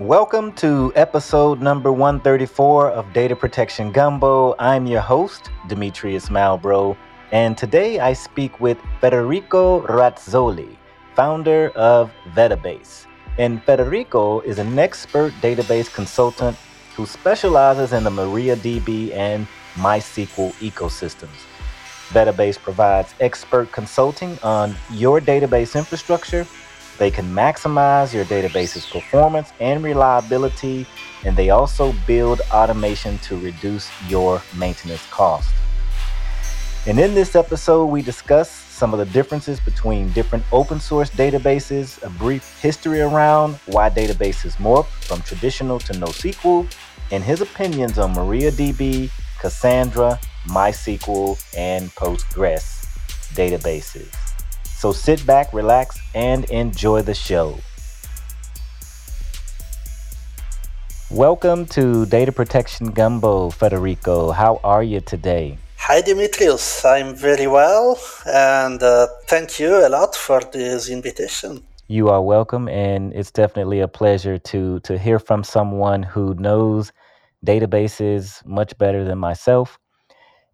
Welcome to episode number 134 of Data Protection Gumbo. I'm your host, Demetrius Malbrough, and today I speak with Federico Razzoli, founder of Vettabase. And Federico is an expert database consultant who specializes in the MariaDB and MySQL ecosystems. Vettabase provides expert consulting on your database infrastructure they can maximize your database's performance and reliability, and they also build automation to reduce your maintenance cost. And in this episode, we discuss some of the differences between different open source databases, a brief history around why databases morph from traditional to NoSQL, and his opinions on MariaDB, Cassandra, MySQL, and Postgres databases. So sit back, relax, and enjoy the show. Welcome to Data Protection Gumbo, Federico. How are you today? Hi, Demetrius. I'm very well, and uh, thank you a lot for this invitation. You are welcome, and it's definitely a pleasure to to hear from someone who knows databases much better than myself.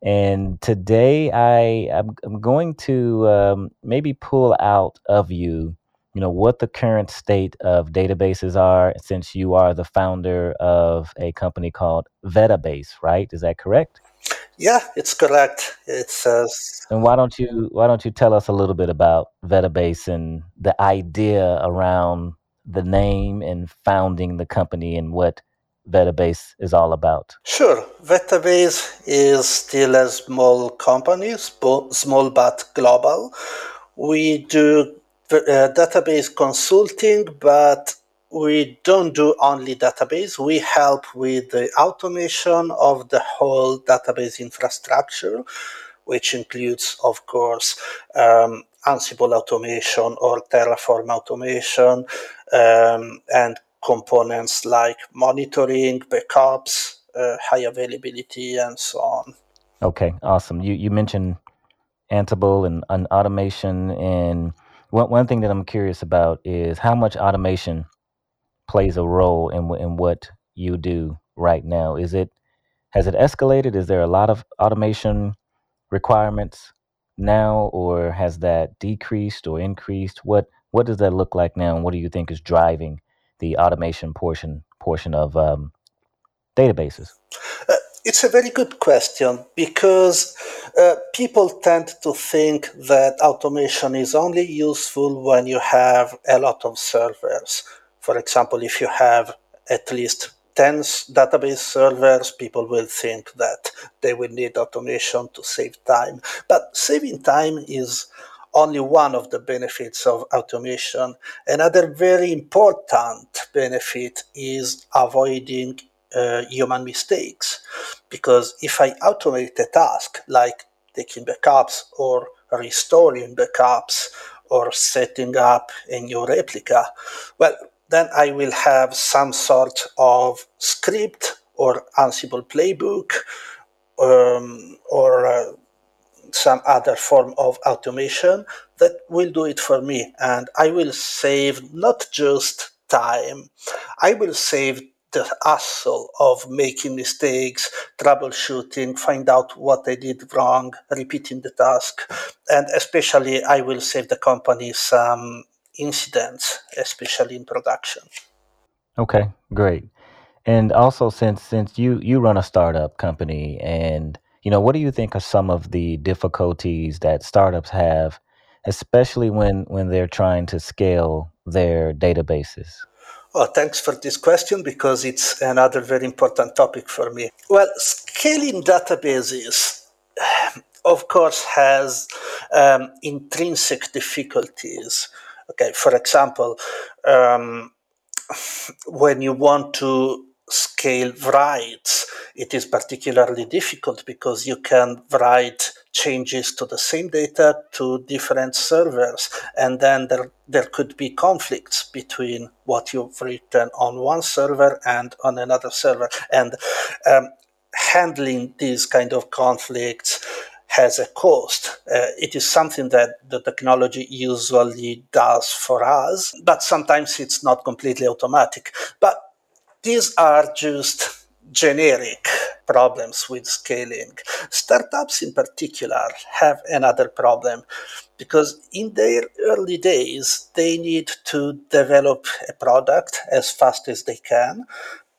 And today I I'm, I'm going to um, maybe pull out of you, you know, what the current state of databases are, since you are the founder of a company called Vettabase, right? Is that correct? Yeah, it's correct. It's uh, And why don't you why don't you tell us a little bit about Vettabase and the idea around the name and founding the company and what Vettabase is all about? Sure. Vettabase is still a small company, small but global. We do uh, database consulting, but we don't do only database. We help with the automation of the whole database infrastructure, which includes, of course, um, Ansible automation or Terraform automation um, and components like monitoring, backups, uh, high availability, and so on. Okay, awesome. You you mentioned Ansible and, and automation, and one one thing that I'm curious about is how much automation plays a role in in what you do right now. Is it has it escalated? Is there a lot of automation requirements now, or has that decreased or increased? What what does that look like now, and what do you think is driving the automation portion portion of um, databases? Uh, it's a very good question because uh, people tend to think that automation is only useful when you have a lot of servers. For example, if you have at least 10 database servers, people will think that they will need automation to save time. But saving time is only one of the benefits of automation. Another very important benefit is avoiding uh, human mistakes. Because if I automate a task like taking backups or restoring backups or setting up a new replica, well, then I will have some sort of script or Ansible playbook um, or uh, some other form of automation that will do it for me. And I will save not just time, I will save the hassle of making mistakes, troubleshooting, find out what I did wrong, repeating the task. And especially, I will save the company some incidents, especially in production. Okay, great. And also, since since you you run a startup company and you know, what do you think are some of the difficulties that startups have, especially when when they're trying to scale their databases? Oh, thanks for this question because it's another very important topic for me. Well, scaling databases, of course, has um, intrinsic difficulties. Okay, for example, um, when you want to scale writes, it is particularly difficult because you can write changes to the same data to different servers. And then there, there could be conflicts between what you've written on one server and on another server. And um, handling these kind of conflicts has a cost. Uh, it is something that the technology usually does for us, but sometimes it's not completely automatic. But these are just generic problems with scaling. Startups in particular have another problem because in their early days, they need to develop a product as fast as they can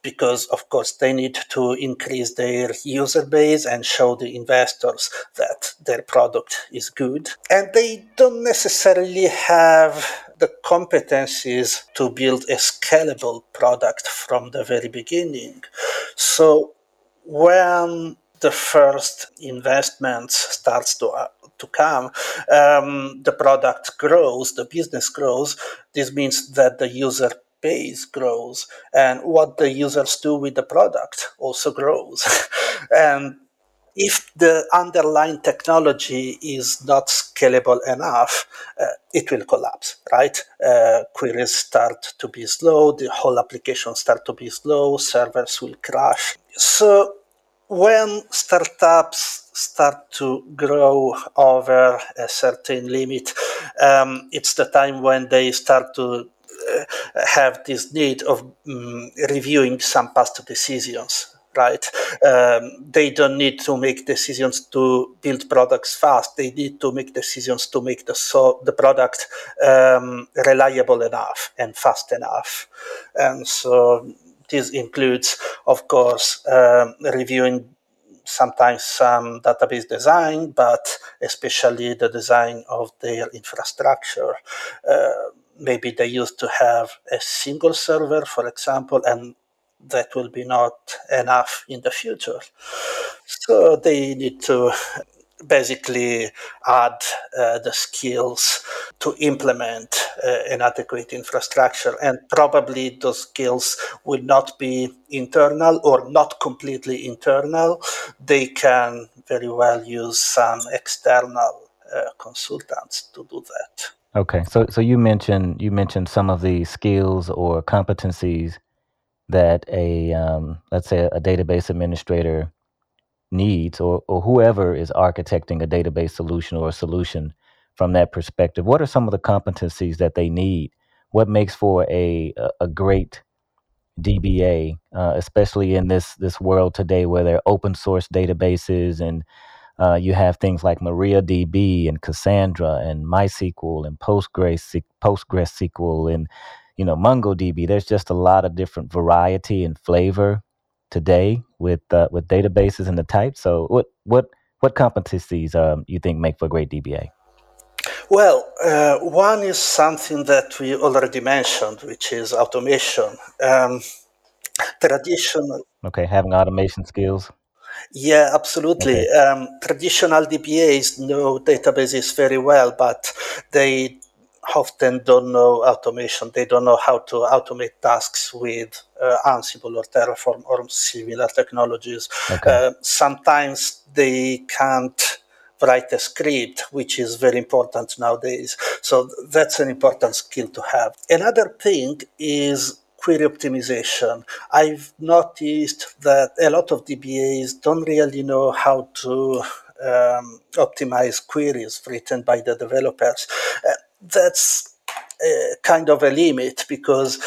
because of course they need to increase their user base and show the investors that their product is good and they don't necessarily have the competencies to build a scalable product from the very beginning so when the first investments starts to uh, to come, um, the product grows, the business grows. This means that the user base grows and what the users do with the product also grows. and if the underlying technology is not scalable enough, uh, it will collapse, right? Uh, queries start to be slow, the whole application start to be slow, servers will crash. So when startups start to grow over a certain limit, um, it's the time when they start to uh, have this need of um, reviewing some past decisions right? Um, they don't need to make decisions to build products fast. They need to make decisions to make the so the product um, reliable enough and fast enough. And so this includes of course um, reviewing sometimes some database design but especially the design of their infrastructure. Uh, maybe they used to have a single server, for example, and that will be not enough in the future. So they need to basically add uh, the skills to implement uh, an adequate infrastructure. And probably those skills will not be internal or not completely internal. They can very well use some external uh, consultants to do that. Okay, so so you mentioned you mentioned some of the skills or competencies that a um, let's say a database administrator needs, or or whoever is architecting a database solution or a solution from that perspective. What are some of the competencies that they need? What makes for a a, great DBA, uh, especially in this this world today where there are open source databases and uh, you have things like MariaDB and Cassandra and MySQL and Postgres PostgreSQL and you know MongoDB. There's just a lot of different variety and flavor today with uh, with databases and the types. So what what what competencies um, you think make for a great DBA? Well, uh, one is something that we already mentioned, which is automation. Um, traditional. Okay, having automation skills. Yeah, absolutely. Okay. Um, traditional DBAs know databases very well, but they often don't know automation. They don't know how to automate tasks with uh, Ansible or Terraform or similar technologies. Okay. Uh, sometimes they can't write a script, which is very important nowadays. So that's an important skill to have. Another thing is query optimization. I've noticed that a lot of DBAs don't really know how to um, optimize queries written by the developers. Uh, that's uh, kind of a limit because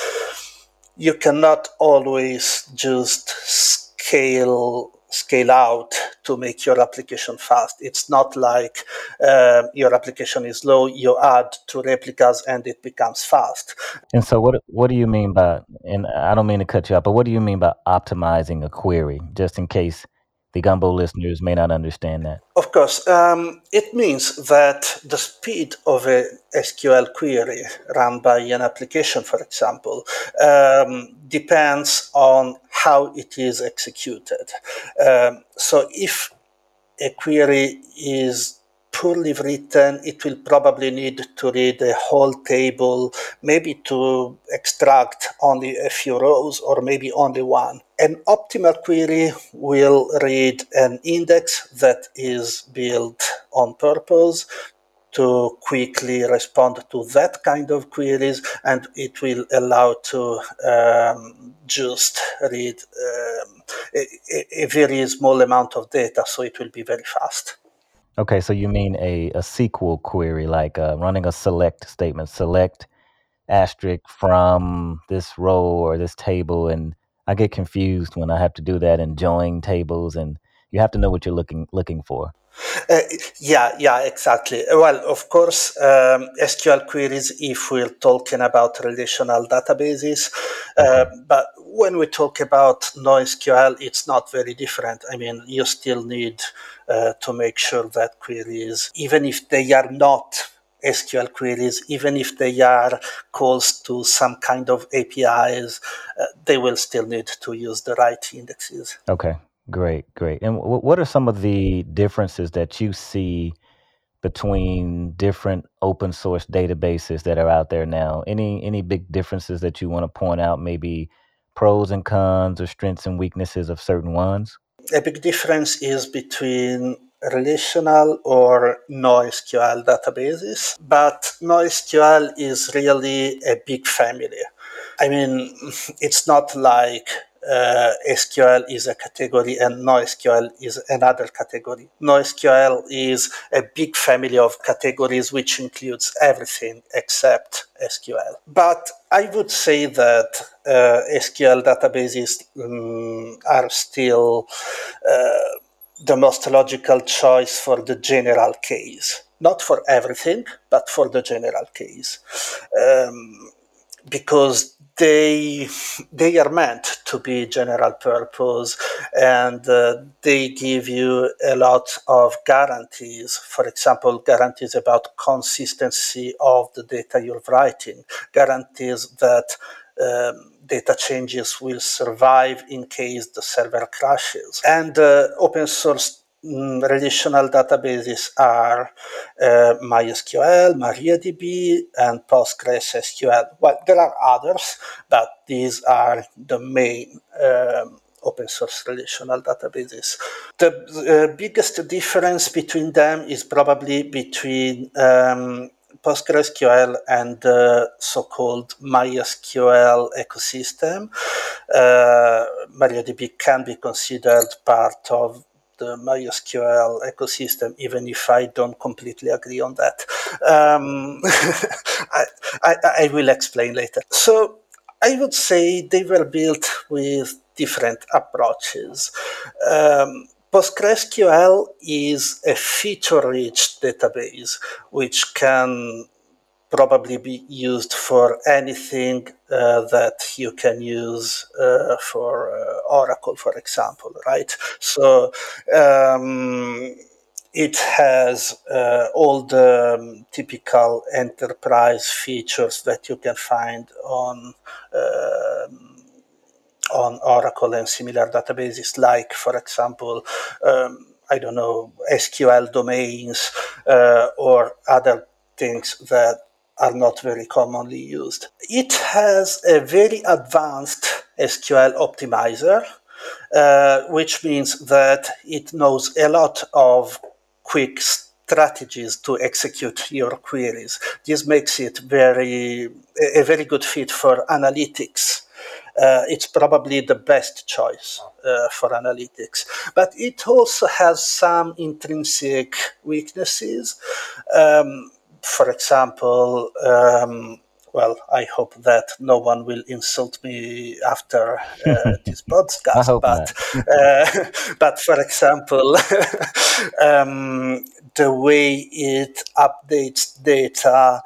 you cannot always just scale scale out to make your application fast. It's not like uh, your application is slow, you add two replicas and it becomes fast. And so, what what do you mean by? And I don't mean to cut you off, but what do you mean by optimizing a query? Just in case the gumbo listeners may not understand that. Of course, um, it means that the speed of a SQL query run by an application, for example, um, depends on how it is executed. Um, so if a query is poorly written, it will probably need to read a whole table, maybe to extract only a few rows or maybe only one. An optimal query will read an index that is built on purpose to quickly respond to that kind of queries and it will allow to um, just read um, a, a, very small amount of data so it will be very fast Okay, so you mean a, a SQL query, like uh, running a select statement, select asterisk from this row or this table, and I get confused when I have to do that and join tables, and you have to know what you're looking looking for. Uh, yeah, yeah, exactly. Well, of course, um, SQL queries if we're talking about relational databases, uh, but when we talk about NoSQL, it's not very different. I mean, you still need uh, to make sure that queries, even if they are not SQL queries, even if they are calls to some kind of APIs, uh, they will still need to use the right indexes. Okay, great, great. And what are some of the differences that you see between different open source databases that are out there now? Any any big differences that you want to point out? Maybe pros and cons or strengths and weaknesses of certain ones? A big difference is between relational or NoSQL databases, but NoSQL is really a big family. I mean, it's not like uh, SQL is a category and NoSQL is another category. NoSQL is a big family of categories which includes everything except SQL. But I would say that uh, SQL databases um, are still uh, the most logical choice for the general case. Not for everything, but for the general case. Um, because they they are meant to be general purpose and uh, they give you a lot of guarantees. For example guarantees about consistency of the data you're writing guarantees that um, data changes will survive in case the server crashes. And uh, open source relational databases are uh, MySQL, MariaDB, and PostgreSQL. Well, there are others, but these are the main um, open source relational databases. The uh, biggest difference between them is probably between um, PostgreSQL and the so-called MySQL ecosystem. Uh, MariaDB can be considered part of the MySQL ecosystem, even if I don't completely agree on that. Um, I, I, I, will explain later. So I would say they were built with different approaches. Um, PostgreSQL is a feature-rich database which can probably be used for anything uh, that you can use uh, for uh, Oracle, for example, right? So um, it has uh, all the um, typical enterprise features that you can find on um, on Oracle and similar databases, like, for example, um, I don't know, SQL domains uh, or other things that are not very commonly used. It has a very advanced SQL optimizer, uh, which means that it knows a lot of quick strategies to execute your queries. This makes it very a very good fit for analytics. Uh, it's probably the best choice uh, for analytics. But it also has some intrinsic weaknesses. Um, for example, um, well, I hope that no one will insult me after uh, this podcast. but, uh, but for example, um, the way it updates data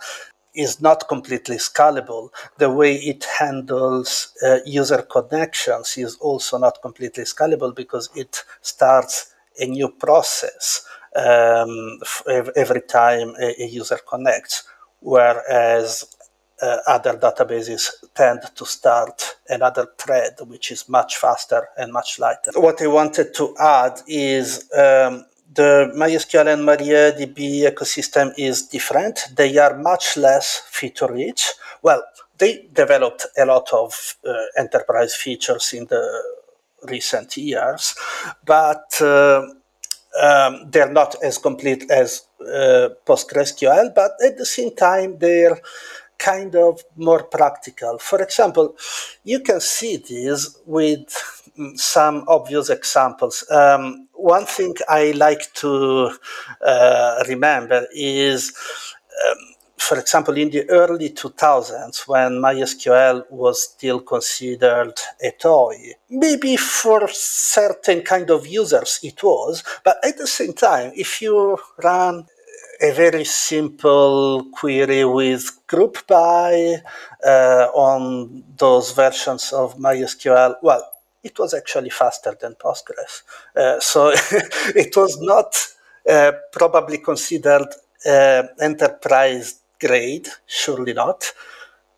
is not completely scalable. The way it handles uh, user connections is also not completely scalable because it starts a new process um, every time a, a, user connects, whereas uh, other databases tend to start another thread, which is much faster and much lighter. What I wanted to add is um, the MySQL and MariaDB ecosystem is different. They are much less feature rich. Well, they developed a lot of uh, enterprise features in the recent years, but uh, um, they're not as complete as uh, PostgreSQL, but at the same time, they're kind of more practical. For example, you can see this with some obvious examples. Um, one thing I like to uh, remember is um, for example, in the early 2000s, when MySQL was still considered a toy, maybe for certain kind of users it was, but at the same time, if you run a very simple query with group by uh, on those versions of MySQL, well, it was actually faster than Postgres. Uh, so it was not uh, probably considered uh, enterprise grade, surely not.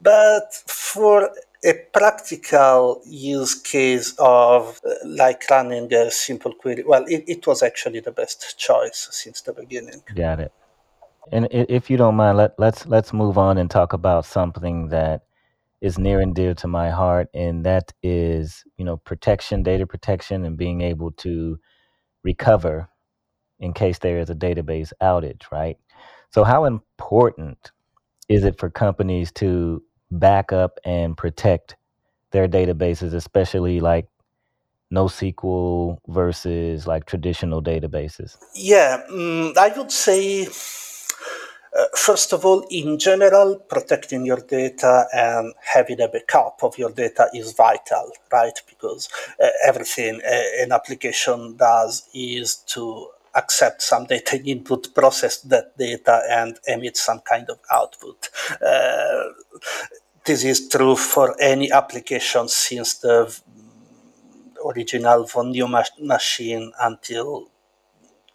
But for a practical use case of uh, like running a simple query, well, it, it was actually the best choice since the beginning. Got it. And if you don't mind, let, let's let's move on and talk about something that is near and dear to my heart, and that is you know protection, data protection, and being able to recover in case there is a database outage, right? So, how important is it for companies to back up and protect their databases, especially like NoSQL versus like traditional databases? Yeah, mm, I would say uh, first of all, in general, protecting your data and having a backup of your data is vital, right? Because uh, everything uh, an application does is to accept some data input, process that data, and emit some kind of output. Uh, this is true for any application since the original von Neumann machine until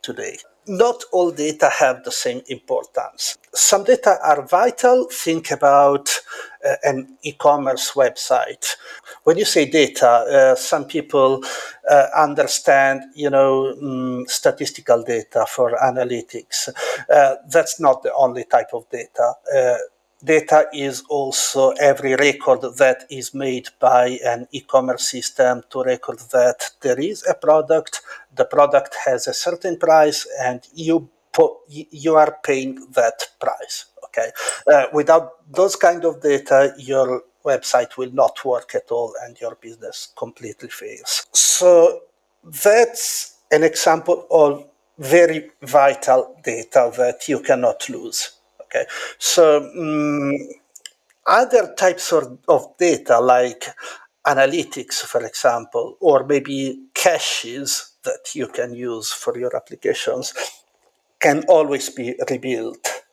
today not all data have the same importance. Some data are vital. Think about uh, an e-commerce website. When you say data, uh, some people uh, understand, you know, um, statistical data for analytics. Uh, that's not the only type of data uh, data is also every record that is made by an e-commerce system to record that there is a product the product has a certain price and you po- you are paying that price okay uh, without those kind of data your website will not work at all and your business completely fails so that's an example of very vital data that you cannot lose Okay, so um, other types of, of data like analytics, for example, or maybe caches that you can use for your applications can always be rebuilt.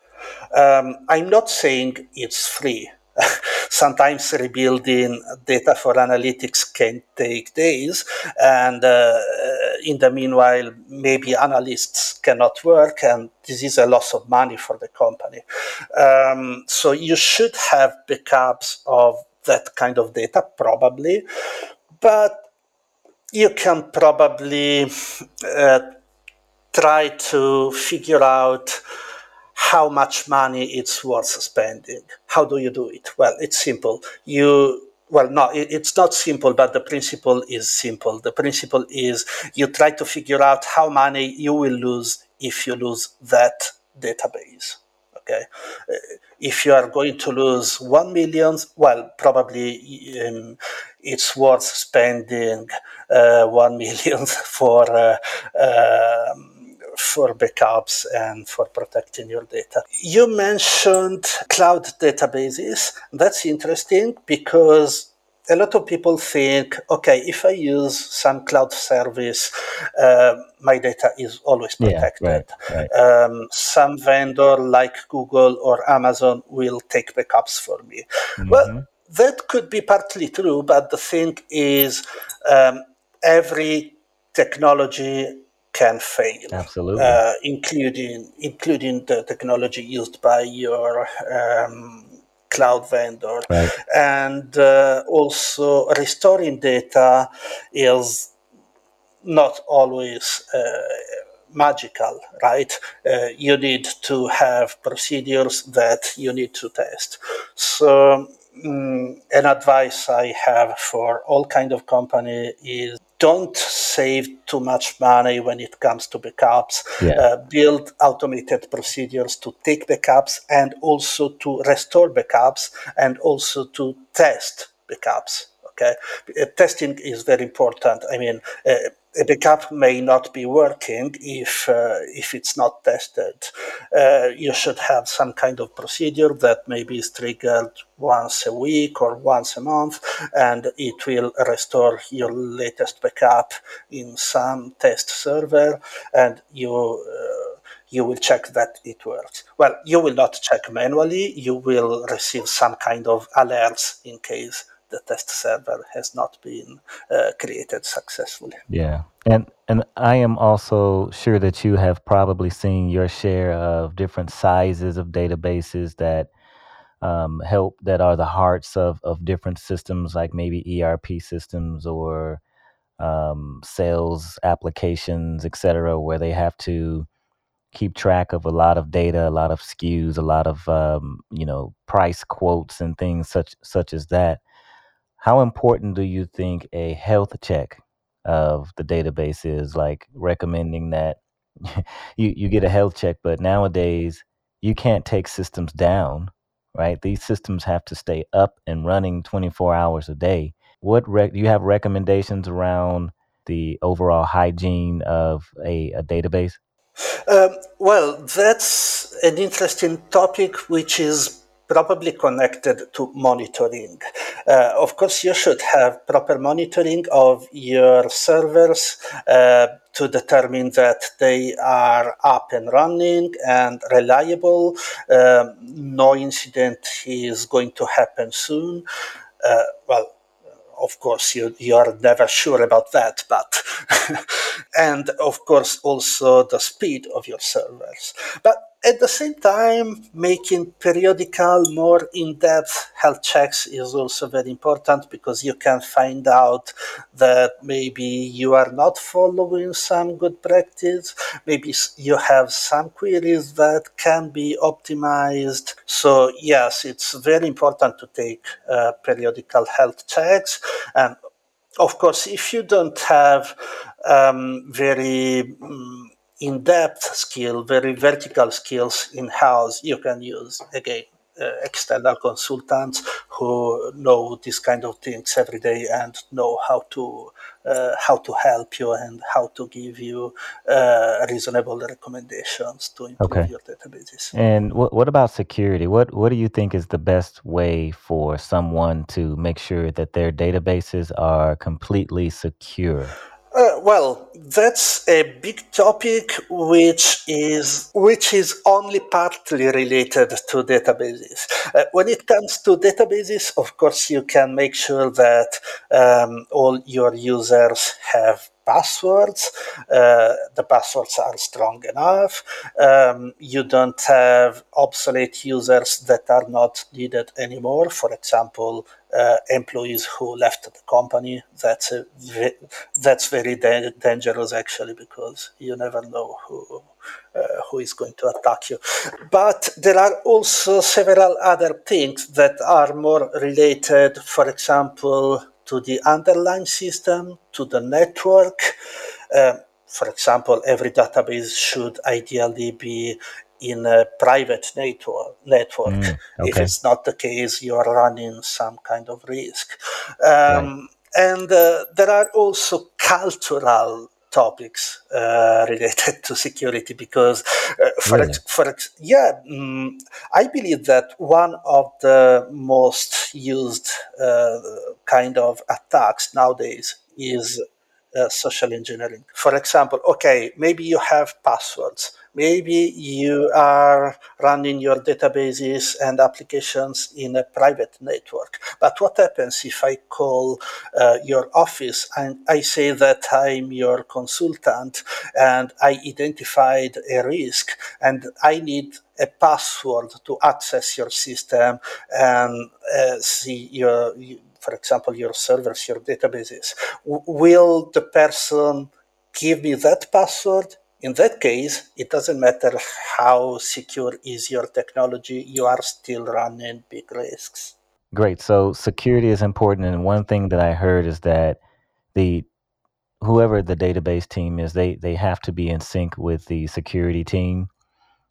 Um, I'm not saying it's free. Sometimes rebuilding data for analytics can take days, and uh, in the meanwhile, maybe analysts cannot work, and this is a loss of money for the company. Um, so you should have backups of that kind of data, probably, but you can probably uh, try to figure out how much money it's worth spending. How do you do it? Well, it's simple. You well, no, it's not simple, but the principle is simple. The principle is you try to figure out how money you will lose if you lose that database. Okay, uh, if you are going to lose one million, well, probably um, it's worth spending uh, one million for. Uh, um, for backups and for protecting your data. You mentioned cloud databases. That's interesting because a lot of people think, okay, if I use some cloud service, uh, my data is always protected. Yeah, right, right. Um, some vendor like Google or Amazon will take backups for me. Mm-hmm. Well, that could be partly true, but the thing is, um, every technology can fail. Absolutely. Uh, including including the technology used by your um, cloud vendor. Right. And uh, also restoring data is not always uh, magical, right? Uh, you need to have procedures that you need to test. So um, an advice I have for all kind of company is don't save too much money when it comes to backups. Yeah. Uh, build automated procedures to take backups and also to restore backups and also to test backups. Okay, uh, testing is very important. I mean, uh, a backup may not be working if uh, if it's not tested. Uh, you should have some kind of procedure that maybe is triggered once a week or once a month, and it will restore your latest backup in some test server, and you. Uh, you will check that it works. Well, you will not check manually. You will receive some kind of alerts in case the test server has not been uh, created successfully. Yeah. And and I am also sure that you have probably seen your share of different sizes of databases that um, help that are the hearts of, of different systems like maybe ERP systems or um, sales applications, etc., where they have to keep track of a lot of data, a lot of SKUs, a lot of um, you know price quotes and things such such as that. How important do you think a health check of the database is? Like recommending that you you get a health check, but nowadays you can't take systems down, right? These systems have to stay up and running 24 hours a day. What rec- do you have recommendations around the overall hygiene of a, a database? Um, well, that's an interesting topic which is probably connected to monitoring. Uh, of course, you should have proper monitoring of your servers uh, to determine that they are up and running and reliable. Um, no incident is going to happen soon. Uh, well, of course you, you are never sure about that but and of course also the speed of your servers but at the same time, making periodical, more in depth health checks is also very important because you can find out that maybe you are not following some good practice, maybe you have some queries that can be optimized. So, yes, it's very important to take uh, periodical health checks. And of course, if you don't have um, very um, in-depth skill, very vertical skills in-house, you can use again uh, external consultants who know these kind of things every day and know how to uh, how to help you and how to give you uh, reasonable recommendations to improve okay. your databases. And what what about security? What what do you think is the best way for someone to make sure that their databases are completely secure? Well, that's a big topic which is which is only partly related to databases. Uh, when it comes to databases, of course, you can make sure that um, all your users have passwords. Uh, the passwords are strong enough. Um, you don't have obsolete users that are not needed anymore. For example, uh, employees who left the company. That's a that's very da- dangerous actually because you never know who uh, who is going to attack you. But there are also several other things that are more related. For example, to the underlying system, to the network. Uh, for example, every database should ideally be in a private network. network. Mm, okay. If it's not the case, you are running some kind of risk. Um, right. And uh, there are also cultural topics uh, related to security because uh, for really? for yeah um, I believe that one of the most used uh, kind of attacks nowadays is uh, social engineering. For example, okay, maybe you have passwords. Maybe you are running your databases and applications in a private network. But what happens if I call uh, your office and I say that I'm your consultant and I identified a risk and I need a password to access your system and uh, see your for example, your servers, your databases. will the person give me that password? In that case, it doesn't matter how secure is your technology, you are still running big risks. Great. So security is important. And one thing that I heard is that the whoever the database team is, they they have to be in sync with the security team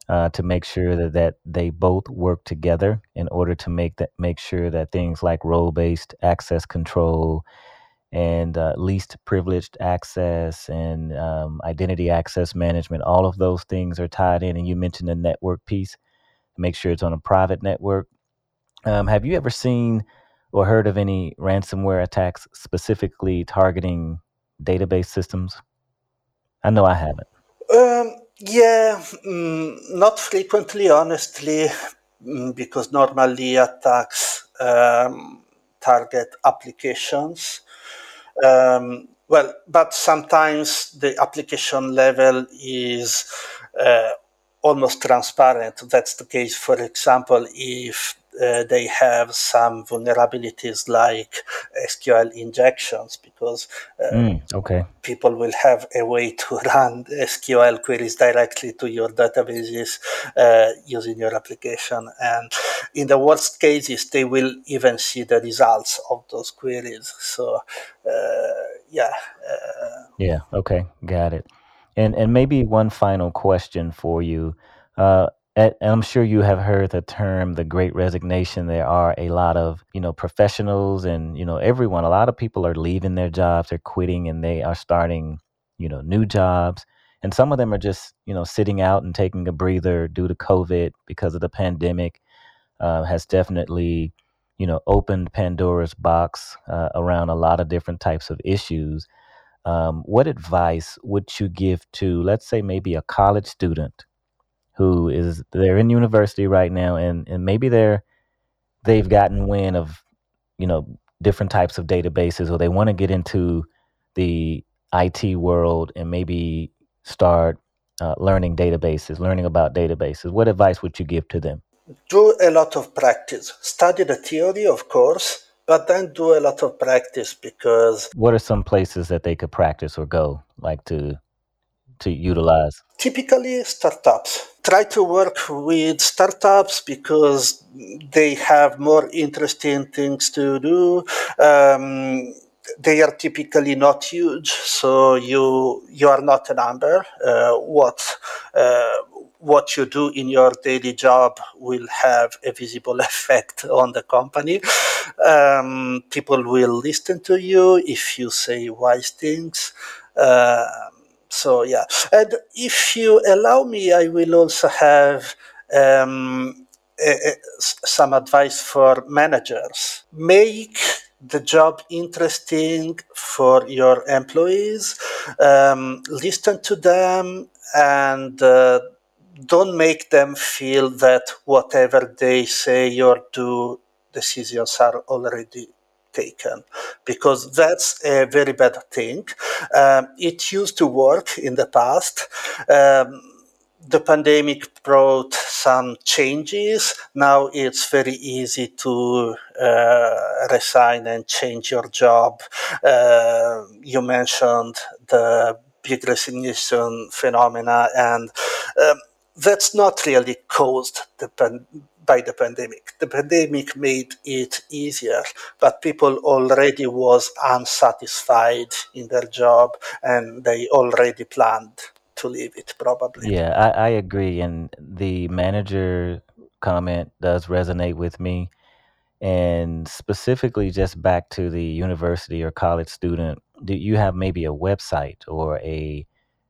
uh, to make sure that, that they both work together in order to make that make sure that things like role based access control and uh, least privileged access and um, identity access management. All of those things are tied in. And you mentioned the network piece. Make sure it's on a private network. Um, have you ever seen or heard of any ransomware attacks specifically targeting database systems? I know I haven't. Um, yeah, mm, not frequently, honestly, mm, because normally attacks um, target applications. Um, well, but sometimes the application level is uh, almost transparent. That's the case, for example, if uh, they have some vulnerabilities like SQL injections because uh, mm, okay. people will have a way to run SQL queries directly to your databases uh, using your application. And in the worst cases, they will even see the results of those queries. So, uh, yeah. Uh, yeah, okay, got it. And, and maybe one final question for you. Uh, and I'm sure you have heard the term the great resignation. There are a lot of, you know, professionals and, you know, everyone, a lot of people are leaving their jobs, they're quitting and they are starting, you know, new jobs. And some of them are just, you know, sitting out and taking a breather due to COVID because of the pandemic uh, has definitely, you know, opened Pandora's box uh, around a lot of different types of issues. Um, what advice would you give to, let's say, maybe a college student who is they're in university right now and and maybe they're they've gotten wind of you know different types of databases or they want to get into the IT world and maybe start uh, learning databases, learning about databases. What advice would you give to them? Do a lot of practice. Study the theory, of course, but then do a lot of practice because. What are some places that they could practice or go, like to to utilize? Typically, startups. Try to work with startups because they have more interesting things to do. Um, they are typically not huge, so you you are not a number. Uh, what uh, what you do in your daily job will have a visible effect on the company. Um, people will listen to you if you say wise things. Uh, so yeah, and if you allow me, I will also have um, a, a, some advice for managers. Make the job interesting for your employees. Um, listen to them and uh, don't make them feel that whatever they say or do, decisions are already taken because that's a very bad thing. Um, it used to work in the past. Um, the pandemic brought some changes. Now it's very easy to uh, resign and change your job. Uh, you mentioned the big resignation phenomena, and um, that's not really caused the pan- by the pandemic. The pandemic made it easier, but people already was unsatisfied in their job and they already planned to leave it probably. Yeah, I, I agree. And the manager comment does resonate with me. And specifically, just back to the university or college student, do you have maybe a website or a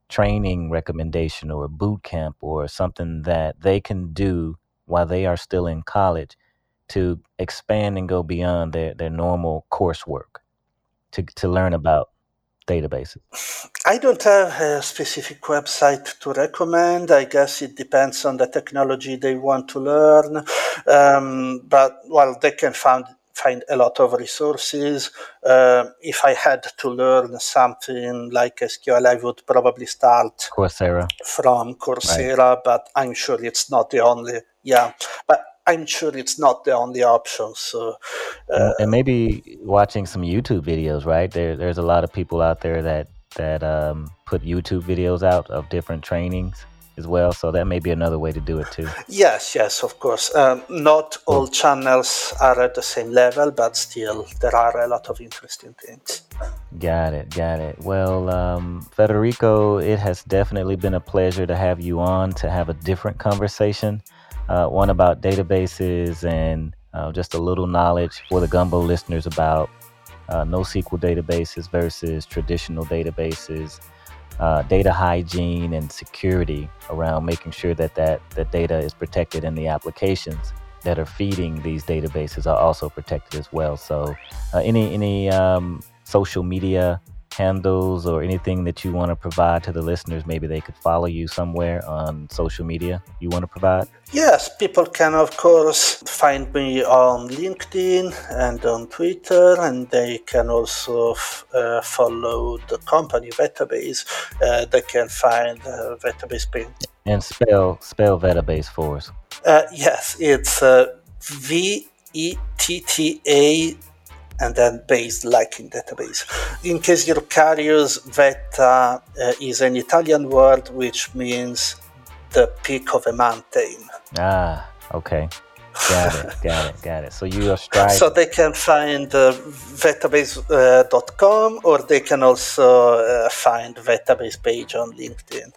training recommendation or a boot camp or something that they can do while they are still in college to expand and go beyond their, their normal coursework to, to learn about databases? I don't have a specific website to recommend. I guess it depends on the technology they want to learn. Um, but, well, they can find find a lot of resources. Uh, if I had to learn something like SQL, I would probably start Coursera from Coursera, right. but I'm sure it's not the only. Yeah, but I'm sure it's not the only option. So, uh, and maybe watching some YouTube videos, right? There, there's a lot of people out there that that um, put YouTube videos out of different trainings as well. So that may be another way to do it too. Yes, yes, of course. Um, not all channels are at the same level, but still there are a lot of interesting things. Got it, got it. Well, um, Federico, it has definitely been a pleasure to have you on to have a different conversation, uh, one about databases and uh, just a little knowledge for the Gumbo listeners about uh, NoSQL databases versus traditional databases, uh, data hygiene and security around making sure that, that the data is protected and the applications that are feeding these databases are also protected as well. So, uh, any any um, social media handles or anything that you want to provide to the listeners? Maybe they could follow you somewhere on social media you want to provide? Yes, people can, of course, find me on LinkedIn and on Twitter, and they can also f- uh, follow the company Vettabase. Uh, they can find uh, Vettabase page. And spell spell Vettabase for us. Uh, yes, it's uh, V E T T A and then based like in database. In case you're curious, Vetta uh, is an Italian word which means the peak of a mountain. Ah, okay. Got it, got it, got it. So you are striving. So they can find uh, vettabase.com uh, or they can also uh, find Vettabase page on LinkedIn.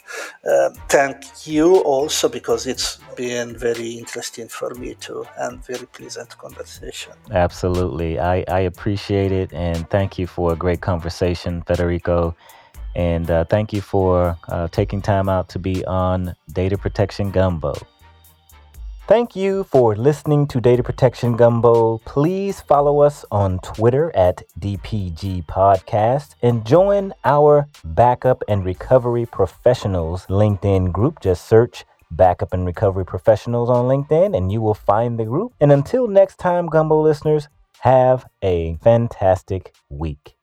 Um, thank you also because it's been very interesting for me too and very pleasant conversation. Absolutely. I, I appreciate it and thank you for a great conversation, Federico. And uh, thank you for uh, taking time out to be on Data Protection Gumbo. Thank you for listening to Data Protection Gumbo. Please follow us on Twitter at DPG Podcast and join our Backup and Recovery Professionals LinkedIn group. Just search Backup and Recovery Professionals on LinkedIn and you will find the group. And until next time, Gumbo listeners, have a fantastic week.